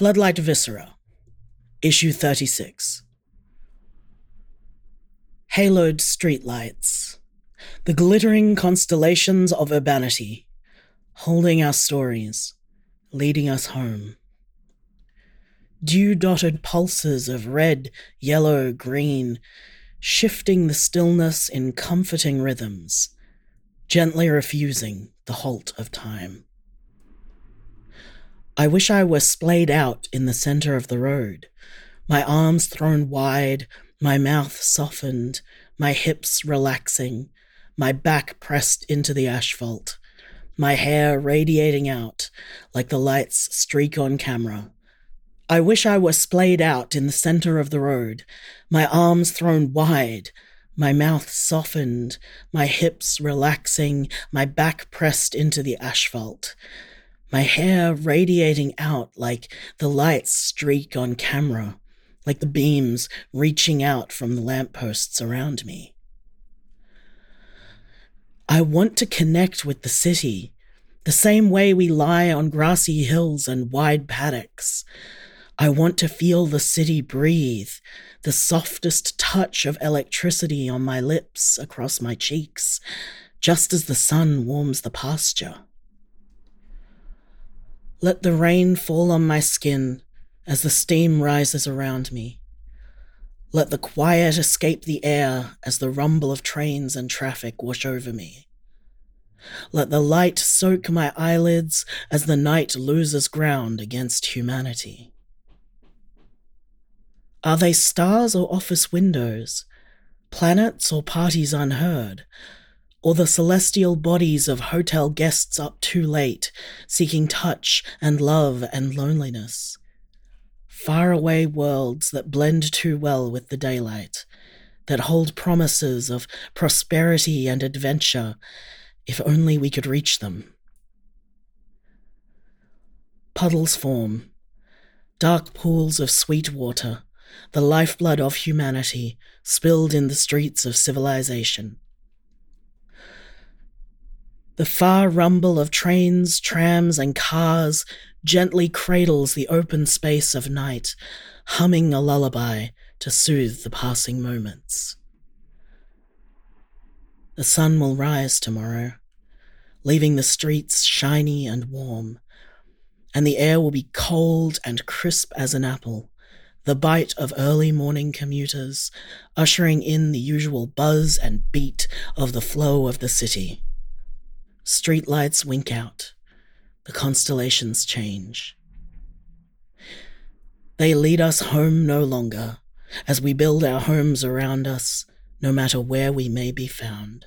Floodlight Viscera, Issue 36. Haloed streetlights, the glittering constellations of urbanity, holding our stories, leading us home. Dew dotted pulses of red, yellow, green, shifting the stillness in comforting rhythms, gently refusing the halt of time. I wish I were splayed out in the center of the road, my arms thrown wide, my mouth softened, my hips relaxing, my back pressed into the asphalt, my hair radiating out like the lights streak on camera. I wish I were splayed out in the center of the road, my arms thrown wide, my mouth softened, my hips relaxing, my back pressed into the asphalt my hair radiating out like the lights streak on camera, like the beams reaching out from the lampposts around me. I want to connect with the city, the same way we lie on grassy hills and wide paddocks. I want to feel the city breathe, the softest touch of electricity on my lips across my cheeks, just as the sun warms the pasture. Let the rain fall on my skin as the steam rises around me. Let the quiet escape the air as the rumble of trains and traffic wash over me. Let the light soak my eyelids as the night loses ground against humanity. Are they stars or office windows, planets or parties unheard, or the celestial bodies of hotel guests up too late, seeking touch and love and loneliness. Faraway worlds that blend too well with the daylight, that hold promises of prosperity and adventure, if only we could reach them. Puddles form, dark pools of sweet water, the lifeblood of humanity, spilled in the streets of civilization. The far rumble of trains, trams, and cars gently cradles the open space of night, humming a lullaby to soothe the passing moments. The sun will rise tomorrow, leaving the streets shiny and warm, and the air will be cold and crisp as an apple, the bite of early morning commuters, ushering in the usual buzz and beat of the flow of the city. Streetlights wink out. The constellations change. They lead us home no longer as we build our homes around us, no matter where we may be found.